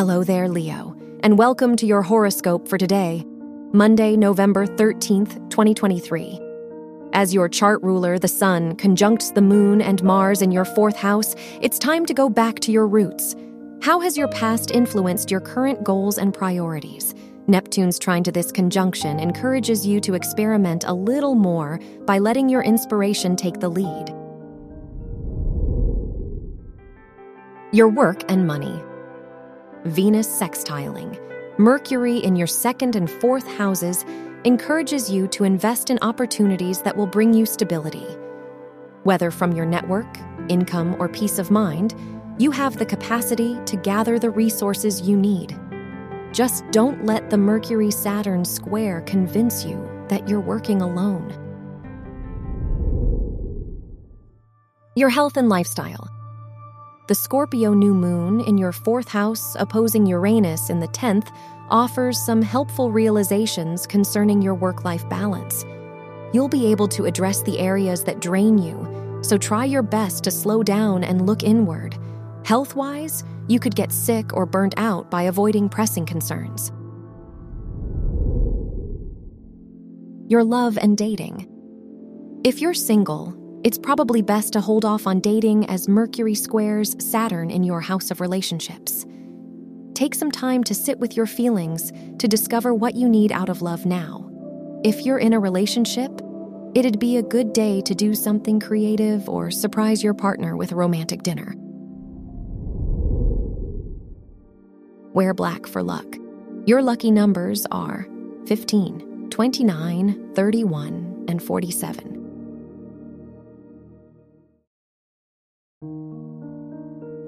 Hello there, Leo, and welcome to your horoscope for today, Monday, November 13th, 2023. As your chart ruler, the Sun, conjuncts the Moon and Mars in your fourth house, it's time to go back to your roots. How has your past influenced your current goals and priorities? Neptune's trine to this conjunction encourages you to experiment a little more by letting your inspiration take the lead. Your work and money. Venus sextiling. Mercury in your second and fourth houses encourages you to invest in opportunities that will bring you stability. Whether from your network, income, or peace of mind, you have the capacity to gather the resources you need. Just don't let the Mercury Saturn square convince you that you're working alone. Your health and lifestyle. The Scorpio new moon in your fourth house, opposing Uranus in the 10th, offers some helpful realizations concerning your work life balance. You'll be able to address the areas that drain you, so try your best to slow down and look inward. Health wise, you could get sick or burnt out by avoiding pressing concerns. Your love and dating. If you're single, it's probably best to hold off on dating as Mercury squares Saturn in your house of relationships. Take some time to sit with your feelings to discover what you need out of love now. If you're in a relationship, it'd be a good day to do something creative or surprise your partner with a romantic dinner. Wear black for luck. Your lucky numbers are 15, 29, 31, and 47.